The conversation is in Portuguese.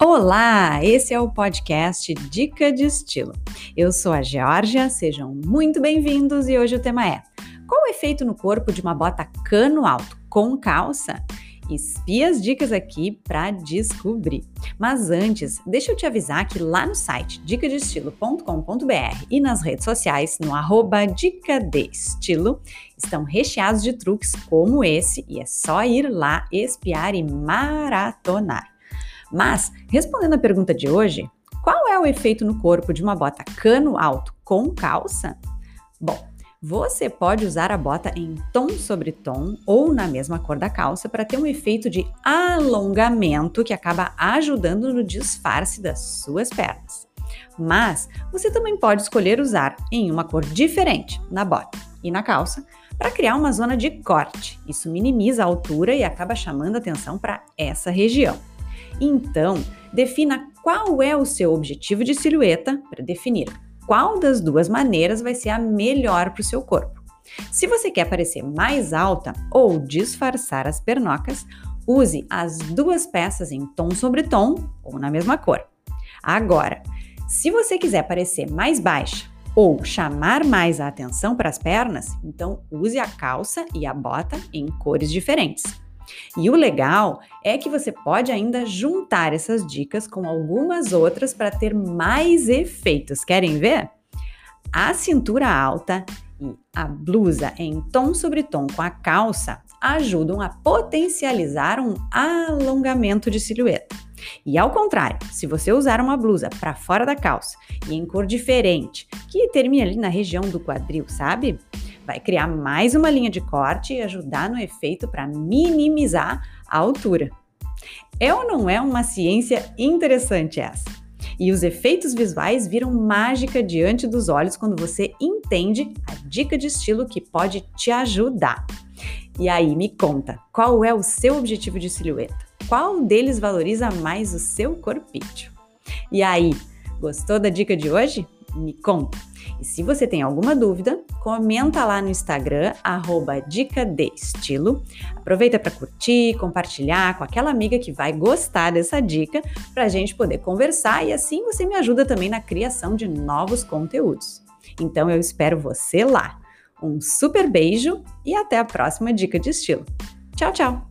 Olá, esse é o podcast Dica de Estilo. Eu sou a Georgia, sejam muito bem-vindos e hoje o tema é: qual o efeito no corpo de uma bota cano alto com calça? Espia as dicas aqui para descobrir. Mas antes, deixa eu te avisar que lá no site dicadestilo.com.br e nas redes sociais, no arroba Dica de Estilo, estão recheados de truques como esse e é só ir lá espiar e maratonar. Mas, respondendo a pergunta de hoje, qual é o efeito no corpo de uma bota cano alto com calça? Bom, você pode usar a bota em tom sobre tom ou na mesma cor da calça para ter um efeito de alongamento que acaba ajudando no disfarce das suas pernas. Mas você também pode escolher usar em uma cor diferente na bota e na calça para criar uma zona de corte. Isso minimiza a altura e acaba chamando atenção para essa região. Então, defina qual é o seu objetivo de silhueta para definir qual das duas maneiras vai ser a melhor para o seu corpo. Se você quer parecer mais alta ou disfarçar as pernocas, use as duas peças em tom sobre tom ou na mesma cor. Agora, se você quiser parecer mais baixa ou chamar mais a atenção para as pernas, então use a calça e a bota em cores diferentes. E o legal é que você pode ainda juntar essas dicas com algumas outras para ter mais efeitos. Querem ver? A cintura alta e a blusa em tom sobre tom com a calça ajudam a potencializar um alongamento de silhueta. E ao contrário, se você usar uma blusa para fora da calça e em cor diferente, que termina ali na região do quadril, sabe? Vai criar mais uma linha de corte e ajudar no efeito para minimizar a altura. É ou não é uma ciência interessante essa? E os efeitos visuais viram mágica diante dos olhos quando você entende a dica de estilo que pode te ajudar. E aí, me conta, qual é o seu objetivo de silhueta? Qual deles valoriza mais o seu corpício? E aí, gostou da dica de hoje? Me conta! E se você tem alguma dúvida, comenta lá no Instagram, arroba Dica de Estilo. Aproveita para curtir, compartilhar com aquela amiga que vai gostar dessa dica, para a gente poder conversar e assim você me ajuda também na criação de novos conteúdos. Então eu espero você lá. Um super beijo e até a próxima Dica de Estilo. Tchau, tchau!